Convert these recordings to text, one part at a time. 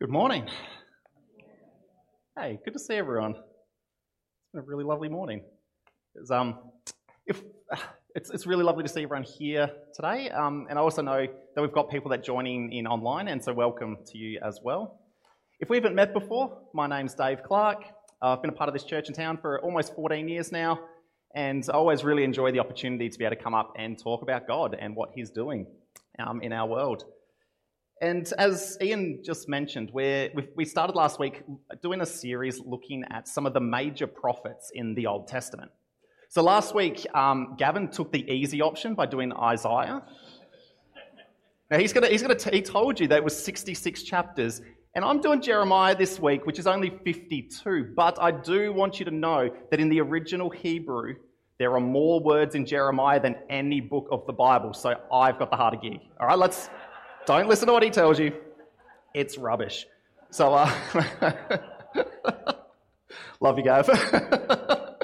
Good morning. Hey, good to see everyone. It's been a really lovely morning. It's, um, if, it's, it's really lovely to see everyone here today, um, and I also know that we've got people that joining in online, and so welcome to you as well. If we haven't met before, my name's Dave Clark. Uh, I've been a part of this church in town for almost 14 years now, and I always really enjoy the opportunity to be able to come up and talk about God and what He's doing um, in our world. And as Ian just mentioned, we we started last week doing a series looking at some of the major prophets in the Old Testament. So last week, um, Gavin took the easy option by doing Isaiah. Now he's gonna, he's gonna t- he told you that it was 66 chapters, and I'm doing Jeremiah this week, which is only 52. But I do want you to know that in the original Hebrew, there are more words in Jeremiah than any book of the Bible. So I've got the harder gig. All right, let's don't listen to what he tells you. It's rubbish. So, uh, love you, Gav. but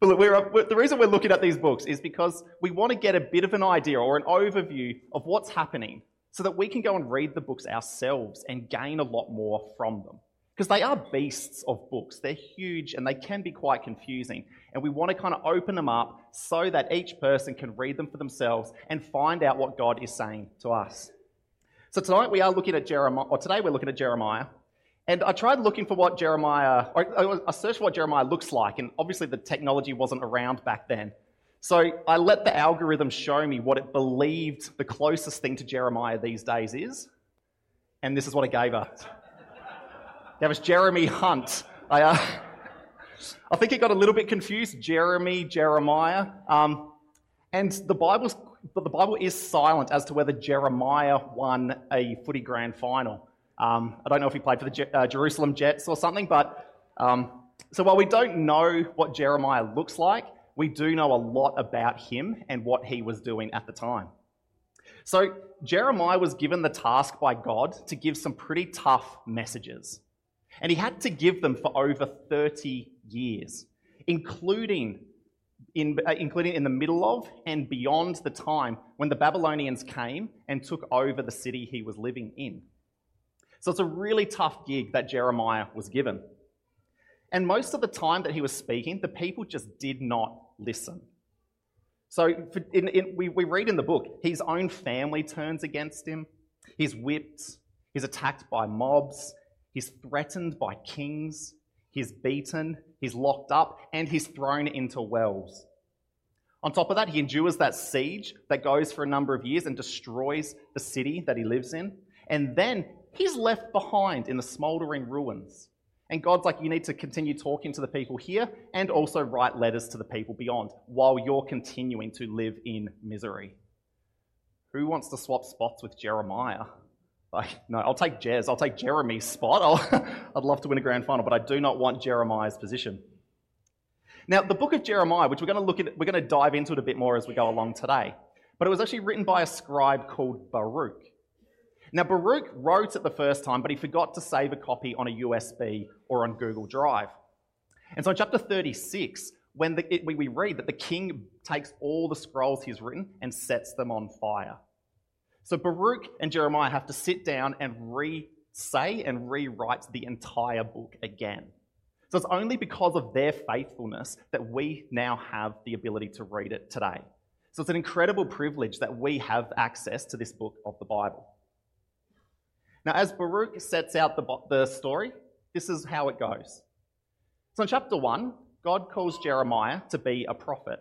look, we're, we're, the reason we're looking at these books is because we want to get a bit of an idea or an overview of what's happening so that we can go and read the books ourselves and gain a lot more from them. Because they are beasts of books. They're huge and they can be quite confusing. And we want to kind of open them up so that each person can read them for themselves and find out what God is saying to us. So tonight we are looking at Jeremiah, or today we're looking at Jeremiah. And I tried looking for what Jeremiah, I searched what Jeremiah looks like, and obviously the technology wasn't around back then. So I let the algorithm show me what it believed the closest thing to Jeremiah these days is. And this is what it gave us. That was Jeremy Hunt. I, uh, I think it got a little bit confused. Jeremy, Jeremiah. Um, and the Bible's, the Bible is silent as to whether Jeremiah won a footy grand final. Um, I don't know if he played for the Je- uh, Jerusalem Jets or something, but um, so while we don't know what Jeremiah looks like, we do know a lot about him and what he was doing at the time. So Jeremiah was given the task by God to give some pretty tough messages. And he had to give them for over 30 years, including in, uh, including in the middle of and beyond the time when the Babylonians came and took over the city he was living in. So it's a really tough gig that Jeremiah was given. And most of the time that he was speaking, the people just did not listen. So in, in, we, we read in the book, his own family turns against him, he's whipped, he's attacked by mobs, He's threatened by kings, he's beaten, he's locked up, and he's thrown into wells. On top of that, he endures that siege that goes for a number of years and destroys the city that he lives in. And then he's left behind in the smouldering ruins. And God's like, you need to continue talking to the people here and also write letters to the people beyond while you're continuing to live in misery. Who wants to swap spots with Jeremiah? Like, no, I'll take Jez. I'll take Jeremy's spot. I'll, I'd love to win a grand final, but I do not want Jeremiah's position. Now, the book of Jeremiah, which we're going to look at, we're going to dive into it a bit more as we go along today, but it was actually written by a scribe called Baruch. Now, Baruch wrote it the first time, but he forgot to save a copy on a USB or on Google Drive. And so in chapter 36, when the, it, we read that the king takes all the scrolls he's written and sets them on fire. So Baruch and Jeremiah have to sit down and re say and rewrite the entire book again. So it's only because of their faithfulness that we now have the ability to read it today. So it's an incredible privilege that we have access to this book of the Bible. Now, as Baruch sets out the, the story, this is how it goes. So in chapter 1, God calls Jeremiah to be a prophet.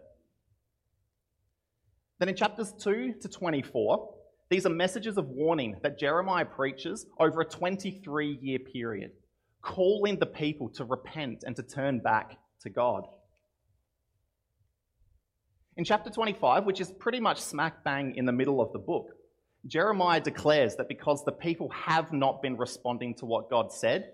Then in chapters 2 to 24, these are messages of warning that Jeremiah preaches over a 23 year period, calling the people to repent and to turn back to God. In chapter 25, which is pretty much smack bang in the middle of the book, Jeremiah declares that because the people have not been responding to what God said,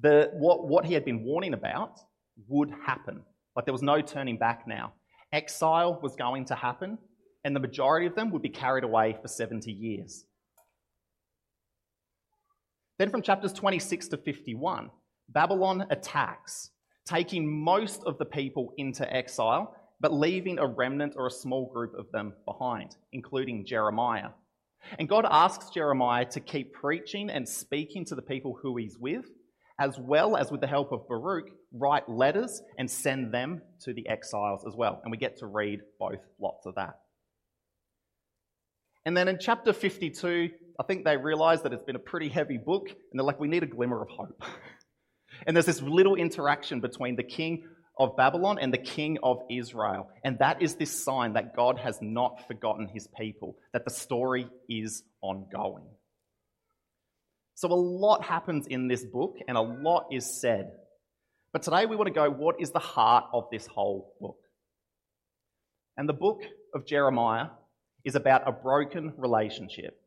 the, what, what he had been warning about would happen. Like there was no turning back now. Exile was going to happen, and the majority of them would be carried away for 70 years. Then from chapters 26 to 51, Babylon attacks, taking most of the people into exile, but leaving a remnant or a small group of them behind, including Jeremiah. And God asks Jeremiah to keep preaching and speaking to the people who he's with, as well as with the help of Baruch, write letters and send them to the exiles as well. And we get to read both lots of that. And then in chapter 52, I think they realize that it's been a pretty heavy book, and they're like, we need a glimmer of hope. and there's this little interaction between the king of Babylon and the king of Israel. And that is this sign that God has not forgotten his people, that the story is ongoing. So, a lot happens in this book and a lot is said. But today we want to go what is the heart of this whole book? And the book of Jeremiah is about a broken relationship.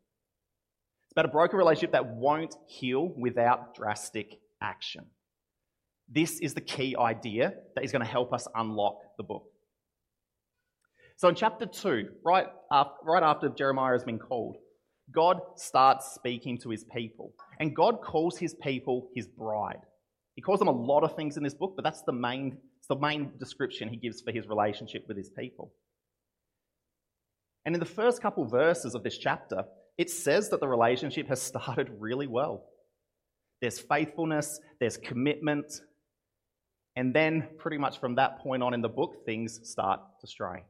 It's about a broken relationship that won't heal without drastic action. This is the key idea that is going to help us unlock the book. So in chapter 2, right after, right after Jeremiah has been called, God starts speaking to his people. And God calls his people his bride. He calls them a lot of things in this book, but that's the main, the main description he gives for his relationship with his people. And in the first couple verses of this chapter, it says that the relationship has started really well. There's faithfulness, there's commitment, and then, pretty much from that point on in the book, things start to stray.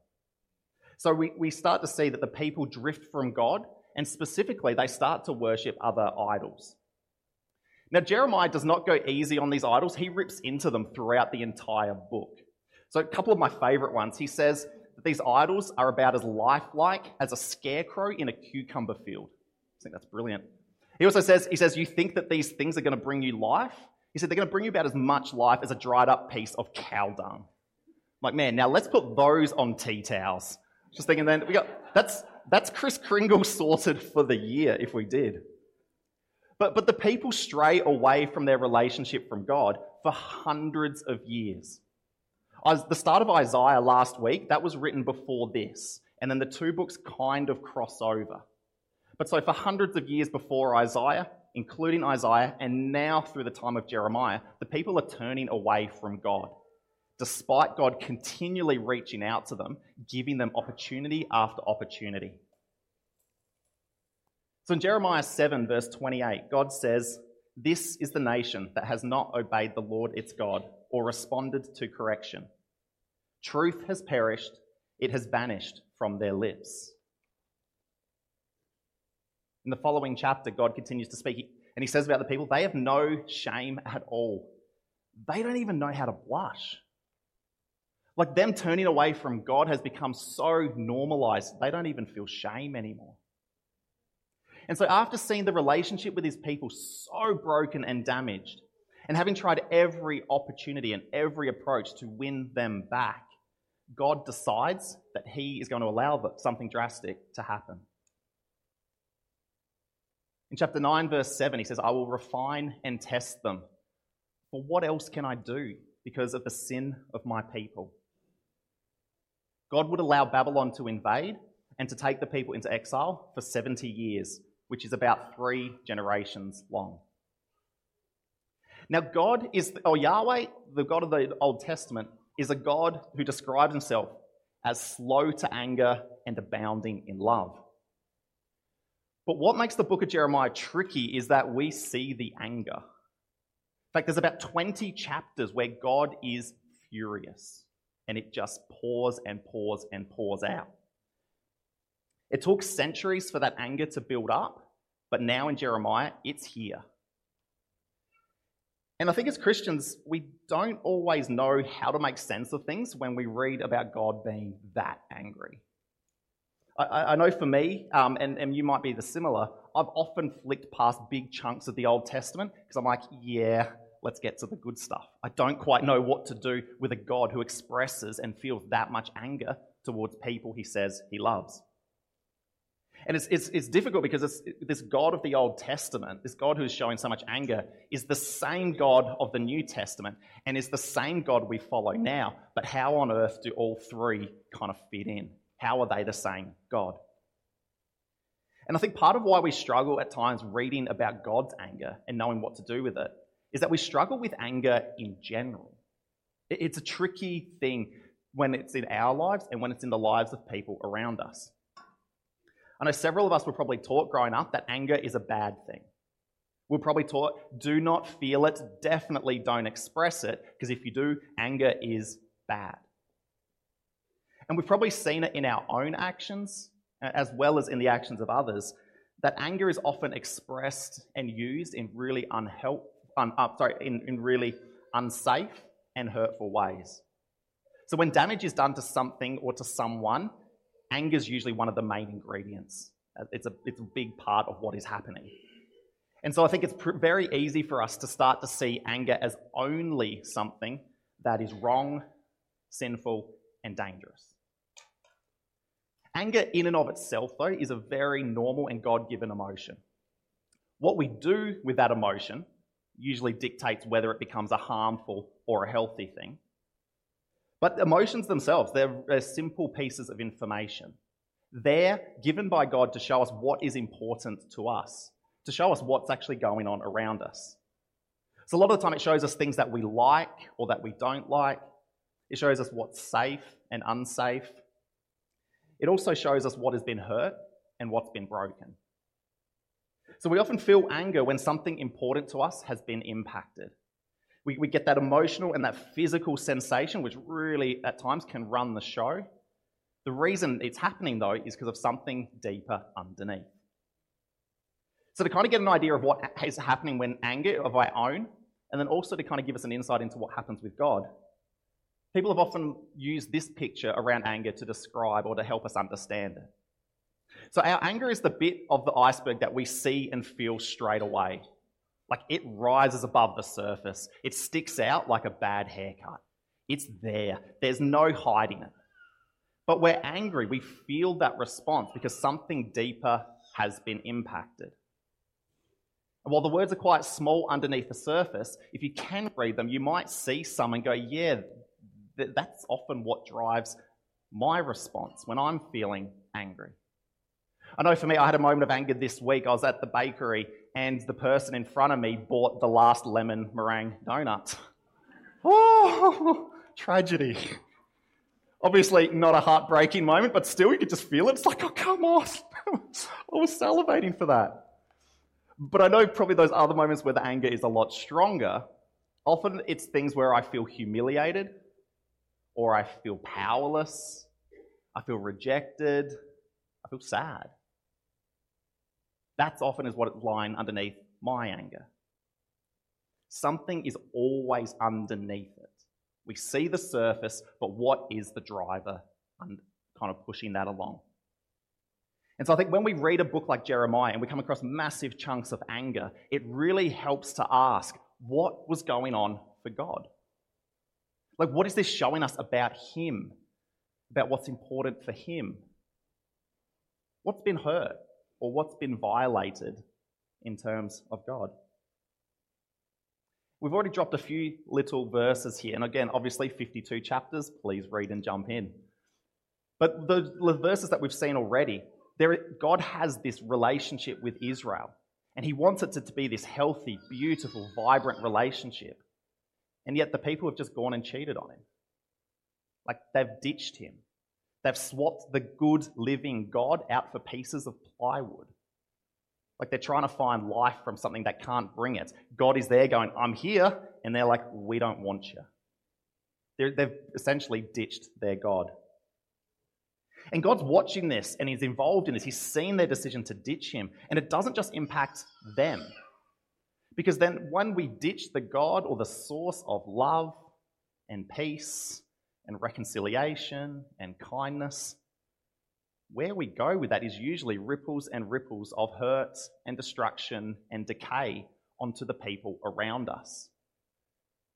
So we, we start to see that the people drift from God, and specifically, they start to worship other idols. Now, Jeremiah does not go easy on these idols, he rips into them throughout the entire book. So, a couple of my favorite ones. He says that these idols are about as lifelike as a scarecrow in a cucumber field. I think that's brilliant. He also says, he says, You think that these things are going to bring you life? He said they're going to bring you about as much life as a dried up piece of cow dung. I'm like, man, now let's put those on tea towels. Just thinking then, we got, that's, that's Kris Kringle sorted for the year if we did. But, but the people stray away from their relationship from God for hundreds of years. The start of Isaiah last week, that was written before this. And then the two books kind of cross over. But so for hundreds of years before Isaiah, including Isaiah, and now through the time of Jeremiah, the people are turning away from God, despite God continually reaching out to them, giving them opportunity after opportunity. So in Jeremiah 7, verse 28, God says, This is the nation that has not obeyed the Lord its God or responded to correction. Truth has perished, it has vanished from their lips. In the following chapter, God continues to speak, and he says about the people, they have no shame at all. They don't even know how to blush. Like them turning away from God has become so normalized, they don't even feel shame anymore. And so, after seeing the relationship with his people so broken and damaged, and having tried every opportunity and every approach to win them back, God decides that he is going to allow something drastic to happen. In chapter 9, verse 7, he says, I will refine and test them. For what else can I do because of the sin of my people? God would allow Babylon to invade and to take the people into exile for 70 years, which is about three generations long. Now, God is, or Yahweh, the God of the Old Testament, is a God who describes himself as slow to anger and abounding in love. But what makes the book of Jeremiah tricky is that we see the anger. In fact, there's about 20 chapters where God is furious and it just pours and pours and pours out. It took centuries for that anger to build up, but now in Jeremiah, it's here. And I think as Christians, we don't always know how to make sense of things when we read about God being that angry. I, I know for me, um, and, and you might be the similar, I've often flicked past big chunks of the Old Testament because I'm like, yeah, let's get to the good stuff. I don't quite know what to do with a God who expresses and feels that much anger towards people he says he loves. And it's, it's, it's difficult because it's, this God of the Old Testament, this God who's showing so much anger, is the same God of the New Testament and is the same God we follow now. But how on earth do all three kind of fit in? How are they the same God? And I think part of why we struggle at times reading about God's anger and knowing what to do with it is that we struggle with anger in general. It's a tricky thing when it's in our lives and when it's in the lives of people around us. I know several of us were probably taught growing up that anger is a bad thing. We're probably taught do not feel it, definitely don't express it, because if you do, anger is bad. And we've probably seen it in our own actions as well as in the actions of others that anger is often expressed and used in really un, uh, sorry, in, in really unsafe and hurtful ways. So when damage is done to something or to someone, anger is usually one of the main ingredients. Uh, it's a, it's a big part of what is happening. And so I think it's pr- very easy for us to start to see anger as only something that is wrong, sinful, and dangerous. Anger, in and of itself, though, is a very normal and God given emotion. What we do with that emotion usually dictates whether it becomes a harmful or a healthy thing. But emotions themselves, they're, they're simple pieces of information. They're given by God to show us what is important to us, to show us what's actually going on around us. So, a lot of the time, it shows us things that we like or that we don't like. It shows us what's safe and unsafe. It also shows us what has been hurt and what's been broken. So we often feel anger when something important to us has been impacted. We, we get that emotional and that physical sensation, which really at times can run the show. The reason it's happening, though, is because of something deeper underneath. So, to kind of get an idea of what is happening when anger of our own, and then also to kind of give us an insight into what happens with God, People have often used this picture around anger to describe or to help us understand it. So, our anger is the bit of the iceberg that we see and feel straight away. Like it rises above the surface, it sticks out like a bad haircut. It's there, there's no hiding it. But we're angry, we feel that response because something deeper has been impacted. And while the words are quite small underneath the surface, if you can read them, you might see some and go, yeah, that's often what drives my response when I'm feeling angry. I know for me, I had a moment of anger this week. I was at the bakery and the person in front of me bought the last lemon meringue donut. Oh, tragedy. Obviously, not a heartbreaking moment, but still, you could just feel it. It's like, oh, come on. I was salivating for that. But I know probably those other moments where the anger is a lot stronger. Often it's things where I feel humiliated or I feel powerless, I feel rejected, I feel sad. That's often is what is lying underneath my anger. Something is always underneath it. We see the surface, but what is the driver kind of pushing that along? And so I think when we read a book like Jeremiah and we come across massive chunks of anger, it really helps to ask what was going on for God? Like, what is this showing us about Him? About what's important for Him? What's been hurt or what's been violated in terms of God? We've already dropped a few little verses here, and again, obviously 52 chapters. Please read and jump in. But the, the verses that we've seen already, there, God has this relationship with Israel, and He wants it to, to be this healthy, beautiful, vibrant relationship. And yet the people have just gone and cheated on him. Like they've ditched him. They've swapped the good living God out for pieces of plywood. Like they're trying to find life from something that can't bring it. God is there going, I'm here. And they're like, we don't want you. they they've essentially ditched their God. And God's watching this and He's involved in this. He's seen their decision to ditch Him. And it doesn't just impact them, because then, when we ditch the God or the source of love and peace and reconciliation and kindness, where we go with that is usually ripples and ripples of hurt and destruction and decay onto the people around us.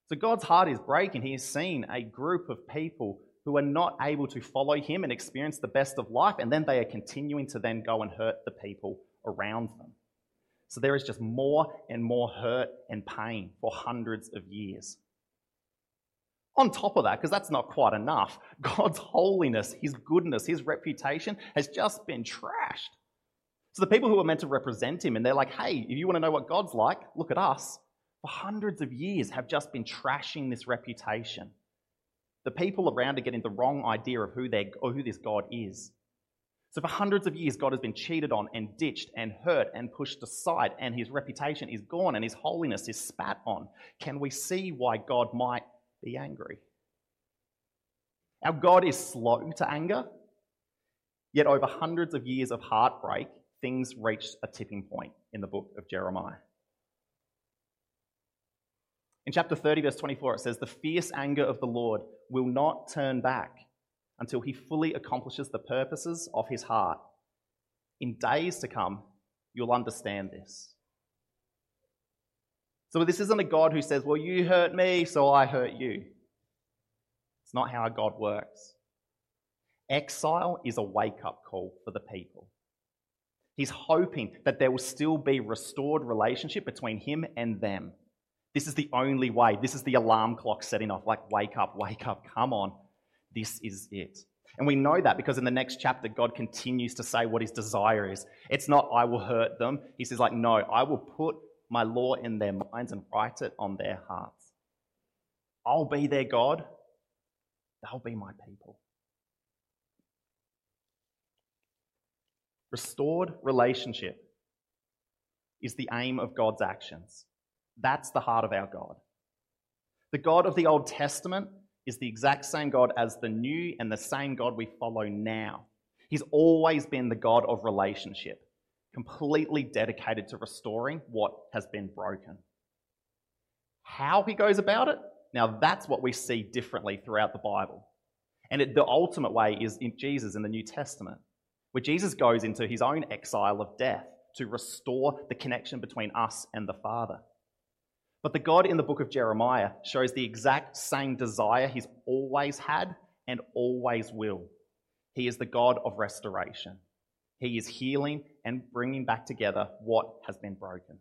So God's heart is breaking. He has seen a group of people who are not able to follow Him and experience the best of life, and then they are continuing to then go and hurt the people around them. So there is just more and more hurt and pain for hundreds of years. On top of that, because that's not quite enough, God's holiness, His goodness, His reputation has just been trashed. So the people who are meant to represent Him, and they're like, hey, if you want to know what God's like, look at us, for hundreds of years have just been trashing this reputation. The people around are getting the wrong idea of who, or who this God is. So, for hundreds of years, God has been cheated on and ditched and hurt and pushed aside, and his reputation is gone and his holiness is spat on. Can we see why God might be angry? Our God is slow to anger, yet, over hundreds of years of heartbreak, things reached a tipping point in the book of Jeremiah. In chapter 30, verse 24, it says, The fierce anger of the Lord will not turn back until he fully accomplishes the purposes of his heart. In days to come, you'll understand this. So, this isn't a God who says, Well, you hurt me, so I hurt you. It's not how God works. Exile is a wake up call for the people. He's hoping that there will still be restored relationship between him and them. This is the only way. This is the alarm clock setting off like, wake up, wake up, come on. This is it. And we know that because in the next chapter, God continues to say what his desire is. It's not, I will hurt them. He says, like, no, I will put my law in their minds and write it on their hearts. I'll be their God. They'll be my people. Restored relationship is the aim of God's actions. That's the heart of our God. The God of the Old Testament is the exact same God as the new and the same God we follow now. He's always been the God of relationship, completely dedicated to restoring what has been broken. How he goes about it, now that's what we see differently throughout the Bible. And it, the ultimate way is in Jesus in the New Testament, where Jesus goes into his own exile of death to restore the connection between us and the Father. But the God in the book of Jeremiah shows the exact same desire he's always had and always will. He is the God of restoration. He is healing and bringing back together what has been broken.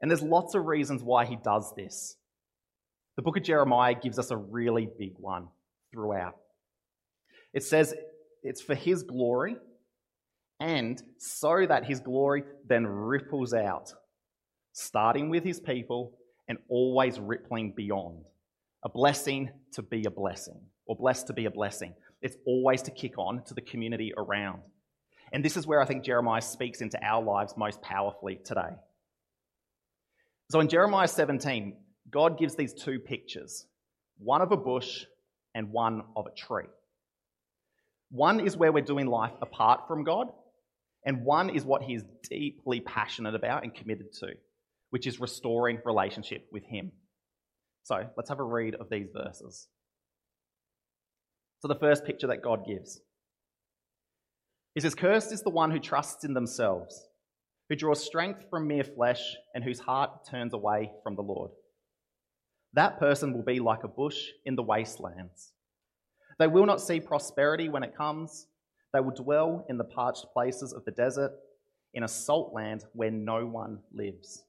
And there's lots of reasons why he does this. The book of Jeremiah gives us a really big one throughout. It says it's for his glory and so that his glory then ripples out starting with his people and always rippling beyond. A blessing to be a blessing, or blessed to be a blessing. It's always to kick on to the community around. And this is where I think Jeremiah speaks into our lives most powerfully today. So in Jeremiah 17, God gives these two pictures one of a bush and one of a tree. One is where we're doing life apart from God, and one is what he is deeply passionate about and committed to which is restoring relationship with Him. So let's have a read of these verses. So, the first picture that God gives He says, Cursed is the one who trusts in themselves, who draws strength from mere flesh, and whose heart turns away from the Lord. That person will be like a bush in the wastelands. They will not see prosperity when it comes. They will dwell in the parched places of the desert, in a salt land where no one lives.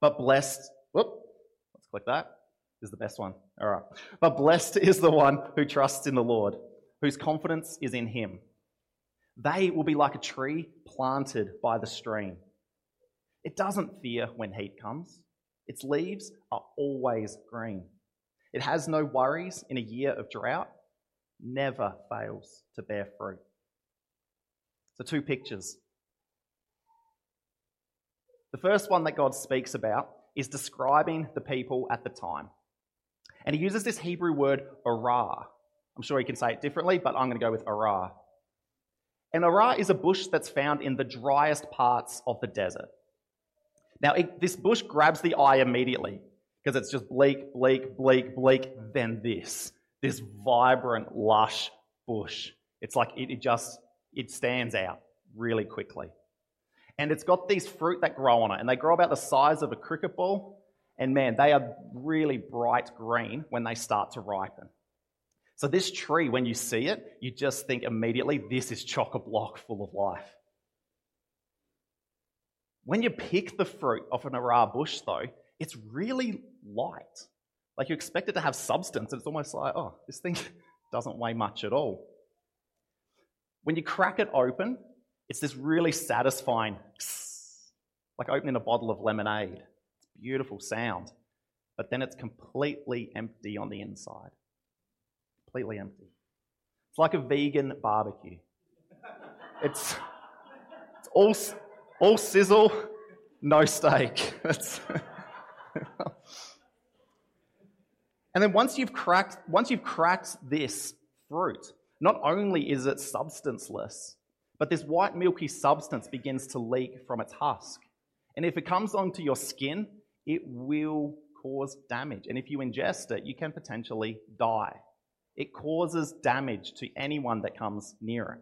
But blessed, whoop, let's click that. Is the best one. All right. But blessed is the one who trusts in the Lord, whose confidence is in him. They will be like a tree planted by the stream. It doesn't fear when heat comes. Its leaves are always green. It has no worries in a year of drought, never fails to bear fruit. So, two pictures the first one that God speaks about is describing the people at the time. And he uses this Hebrew word arah. I'm sure he can say it differently, but I'm going to go with arah. And arah is a bush that's found in the driest parts of the desert. Now, it, this bush grabs the eye immediately because it's just bleak, bleak, bleak, bleak, then this. This vibrant, lush bush. It's like it, it just, it stands out really quickly and it's got these fruit that grow on it, and they grow about the size of a cricket ball. And man, they are really bright green when they start to ripen. So, this tree, when you see it, you just think immediately, this is chock a block full of life. When you pick the fruit off an arah bush, though, it's really light. Like you expect it to have substance, and it's almost like, oh, this thing doesn't weigh much at all. When you crack it open, it's this really satisfying, like opening a bottle of lemonade. Beautiful sound. But then it's completely empty on the inside. Completely empty. It's like a vegan barbecue. It's, it's all, all sizzle, no steak. and then once you've cracked, once you've cracked this fruit, not only is it substanceless, but this white milky substance begins to leak from its husk. And if it comes onto your skin, it will cause damage. And if you ingest it, you can potentially die. It causes damage to anyone that comes near it.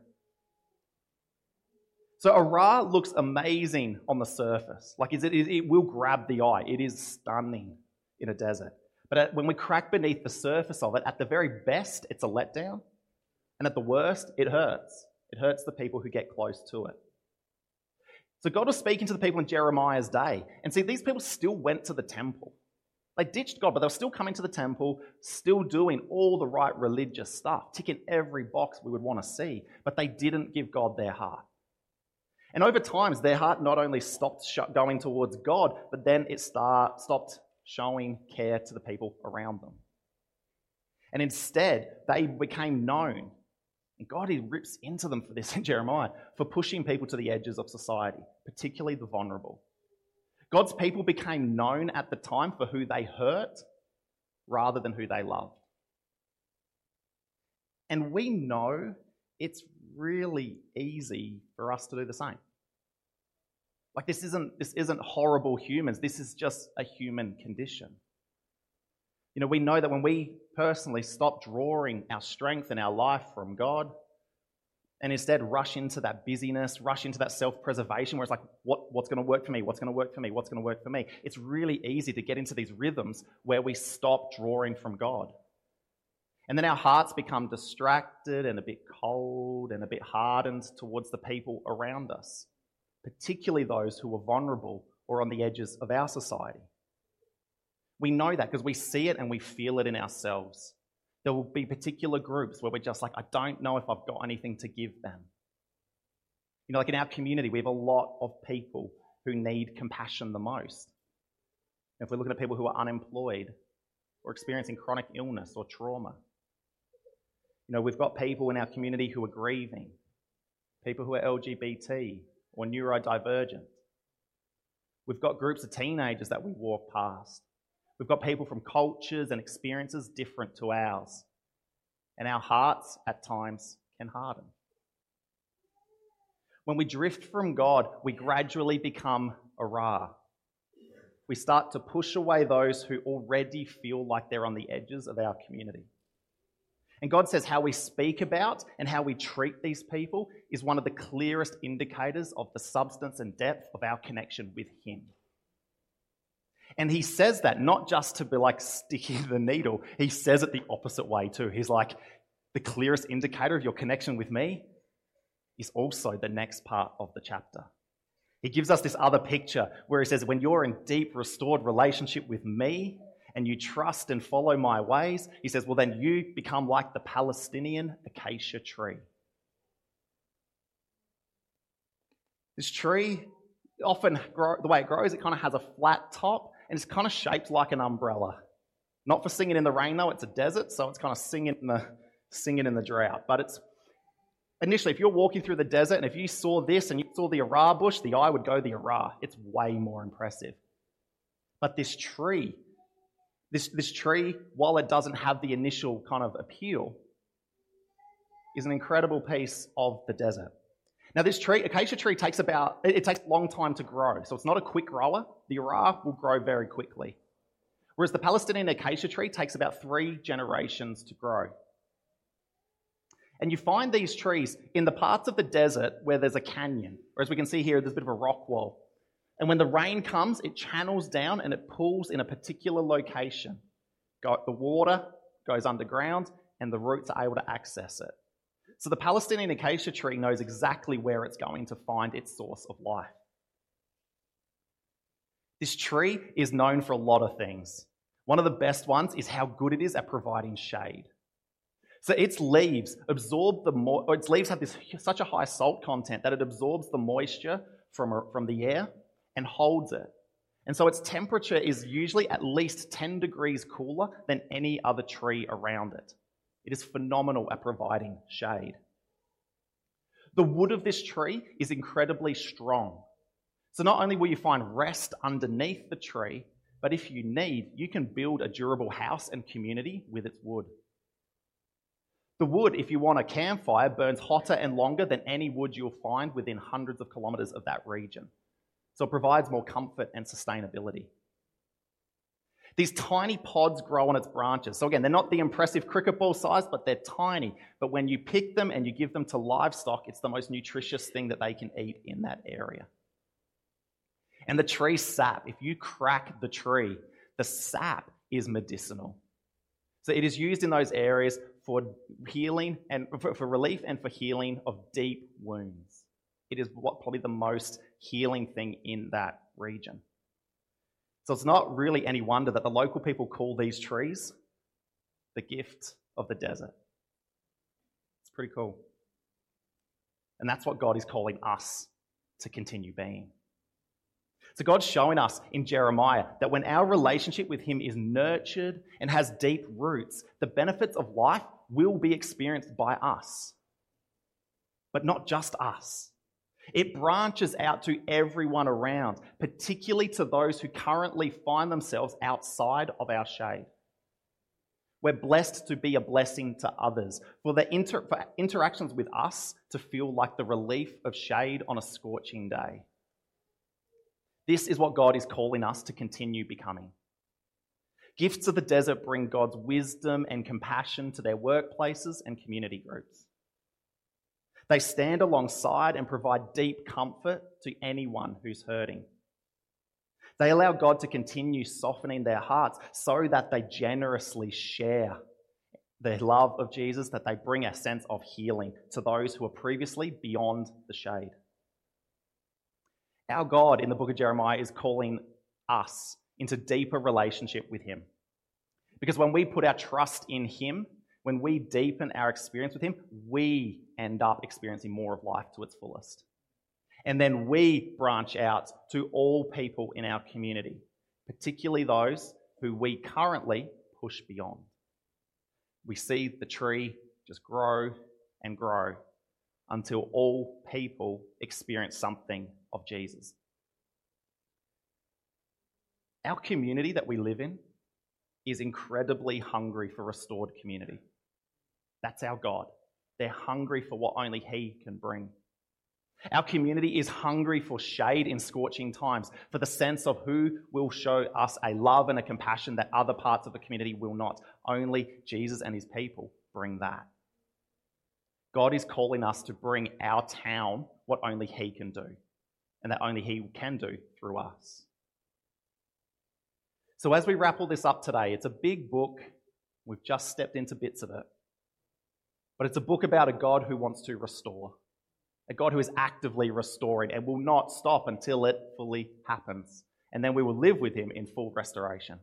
So Arah looks amazing on the surface. Like it, it will grab the eye. It is stunning in a desert. But when we crack beneath the surface of it, at the very best, it's a letdown. And at the worst, it hurts. It hurts the people who get close to it. So God was speaking to the people in Jeremiah's day. And see, these people still went to the temple. They ditched God, but they were still coming to the temple, still doing all the right religious stuff, ticking every box we would want to see, but they didn't give God their heart. And over time, their heart not only stopped going towards God, but then it start, stopped showing care to the people around them. And instead, they became known. And God he rips into them for this in Jeremiah, for pushing people to the edges of society, particularly the vulnerable. God's people became known at the time for who they hurt rather than who they loved. And we know it's really easy for us to do the same. Like this isn't this isn't horrible humans. This is just a human condition. You know, we know that when we personally stop drawing our strength and our life from God and instead rush into that busyness, rush into that self preservation where it's like, what, what's going to work for me? What's going to work for me? What's going to work for me? It's really easy to get into these rhythms where we stop drawing from God. And then our hearts become distracted and a bit cold and a bit hardened towards the people around us, particularly those who are vulnerable or on the edges of our society. We know that because we see it and we feel it in ourselves. There will be particular groups where we're just like, I don't know if I've got anything to give them. You know, like in our community, we have a lot of people who need compassion the most. If we're looking at people who are unemployed or experiencing chronic illness or trauma, you know, we've got people in our community who are grieving, people who are LGBT or neurodivergent. We've got groups of teenagers that we walk past. We've got people from cultures and experiences different to ours. And our hearts at times can harden. When we drift from God, we gradually become Arah. We start to push away those who already feel like they're on the edges of our community. And God says how we speak about and how we treat these people is one of the clearest indicators of the substance and depth of our connection with Him. And He says that not just to be like sticking the needle, He says it the opposite way too. He's like, the clearest indicator of your connection with me is also the next part of the chapter. He gives us this other picture where he says, When you're in deep, restored relationship with me, and you trust and follow my ways, he says, well, then you become like the Palestinian acacia tree. This tree, often grow, the way it grows, it kind of has a flat top and it's kind of shaped like an umbrella. Not for singing in the rain though, it's a desert, so it's kind of singing in the, singing in the drought. But it's initially, if you're walking through the desert and if you saw this and you saw the Arah bush, the eye would go the Arah. It's way more impressive. But this tree, this, this tree, while it doesn't have the initial kind of appeal, is an incredible piece of the desert. Now, this tree, acacia tree, takes about, it, it takes a long time to grow. So it's not a quick grower. The Arah will grow very quickly. Whereas the Palestinian acacia tree takes about three generations to grow. And you find these trees in the parts of the desert where there's a canyon, or as we can see here, there's a bit of a rock wall. And when the rain comes, it channels down and it pools in a particular location. The water goes underground and the roots are able to access it. So the Palestinian acacia tree knows exactly where it's going to find its source of life. This tree is known for a lot of things. One of the best ones is how good it is at providing shade. So its leaves absorb the mo- its leaves have this such a high salt content that it absorbs the moisture from, from the air and holds it. And so its temperature is usually at least 10 degrees cooler than any other tree around it. It is phenomenal at providing shade. The wood of this tree is incredibly strong. So not only will you find rest underneath the tree, but if you need, you can build a durable house and community with its wood. The wood, if you want a campfire, burns hotter and longer than any wood you'll find within hundreds of kilometres of that region. So it provides more comfort and sustainability. These tiny pods grow on its branches. So, again, they're not the impressive cricket ball size, but they're tiny. But when you pick them and you give them to livestock, it's the most nutritious thing that they can eat in that area. And the tree sap, if you crack the tree, the sap is medicinal. So it is used in those areas for healing and for, relief and for healing of deep wounds. It is probably the most healing thing in that region. So it's not really any wonder that the local people call these trees the gift of the desert. It's pretty cool. And that's what God is calling us to continue being. So God's showing us in Jeremiah that when our relationship with Him is nurtured and has deep roots, the benefits of life will be experienced by us. But not just us. It branches out to everyone around, particularly to those who currently find themselves outside of our shade. We're blessed to be a blessing to others, for the inter- for interactions with us to feel like the relief of shade on a scorching day. This is what God is calling us to continue becoming. Gifts of the desert bring God's wisdom and compassion to their workplaces and community groups. They stand alongside and provide deep comfort to anyone who's hurting. They allow God to continue softening their hearts so that they generously share the love of Jesus, that they bring a sense of healing to those who are previously beyond the shade. Our God in the book of Jeremiah is calling us into deeper relationship with Him. Because when we put our trust in Him, when we deepen our experience with Him, we end up experiencing more of life to its fullest. And then we branch out to all people in our community, particularly those who we currently push beyond. We see the tree just grow and grow until all people experience something of Jesus. Our community that we live in is incredibly hungry for restored community. That's our God. They're hungry for what only He can bring. Our community is hungry for shade in scorching times, for the sense of who will show us a love and a compassion that other parts of the community will not. Only Jesus and His people bring that. God is calling us to bring our town what only He can do, and that only He can do through us. So, as we wrap all this up today, it's a big book. We've just stepped into bits of it. But it's a book about a God who wants to restore, a God who is actively restoring and will not stop until it fully happens. And then we will live with Him in full restoration.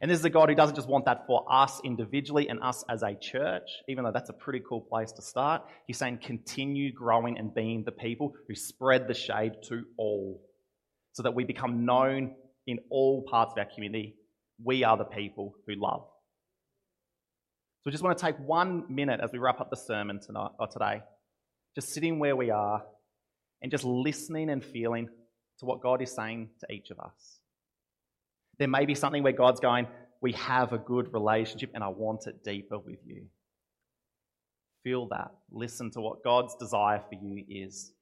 And this is a God who doesn't just want that for us individually and us as a church, even though that's a pretty cool place to start. He's saying continue growing and being the people who spread the shade to all so that we become known in all parts of our community, we are the people who love. So we just want to take one minute as we wrap up the sermon tonight or today, just sitting where we are and just listening and feeling to what God is saying to each of us. There may be something where God's going, We have a good relationship and I want it deeper with you. Feel that. Listen to what God's desire for you is.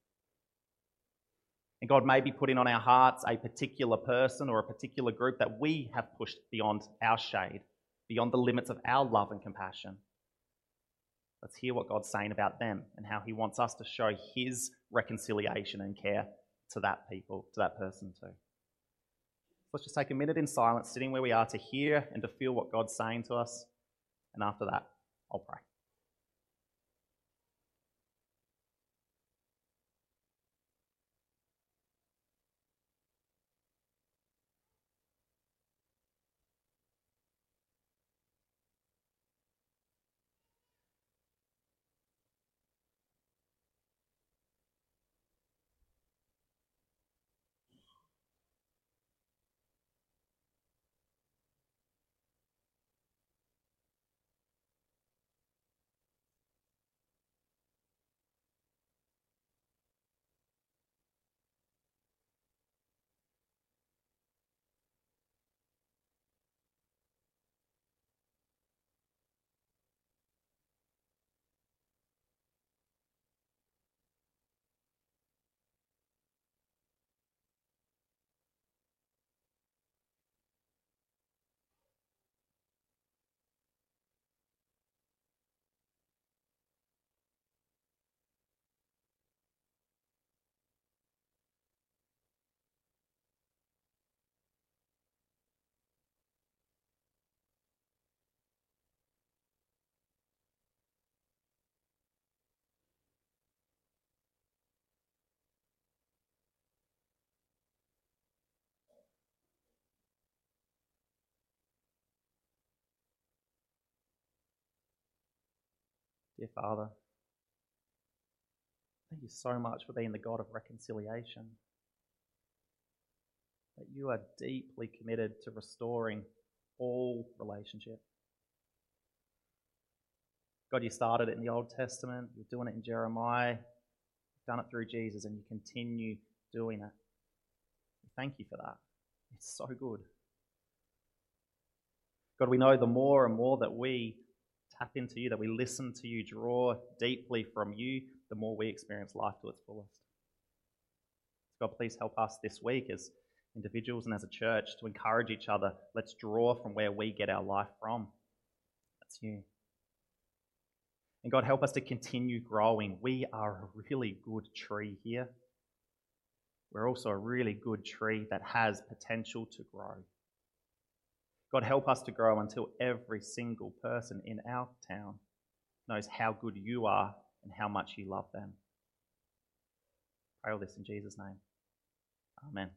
And God may be putting on our hearts a particular person or a particular group that we have pushed beyond our shade, beyond the limits of our love and compassion. Let's hear what God's saying about them and how He wants us to show His reconciliation and care to that people, to that person too. Let's just take a minute in silence, sitting where we are, to hear and to feel what God's saying to us. And after that, I'll pray. Dear Father, thank you so much for being the God of reconciliation. That you are deeply committed to restoring all relationship. God, you started it in the Old Testament, you're doing it in Jeremiah, you've done it through Jesus, and you continue doing it. Thank you for that. It's so good. God, we know the more and more that we tap into you, that we listen to you, draw deeply from you, the more we experience life to its fullest. God, please help us this week as individuals and as a church to encourage each other. Let's draw from where we get our life from. That's you. And God, help us to continue growing. We are a really good tree here. We're also a really good tree that has potential to grow. God, help us to grow until every single person in our town knows how good you are and how much you love them. Pray all this in Jesus' name. Amen.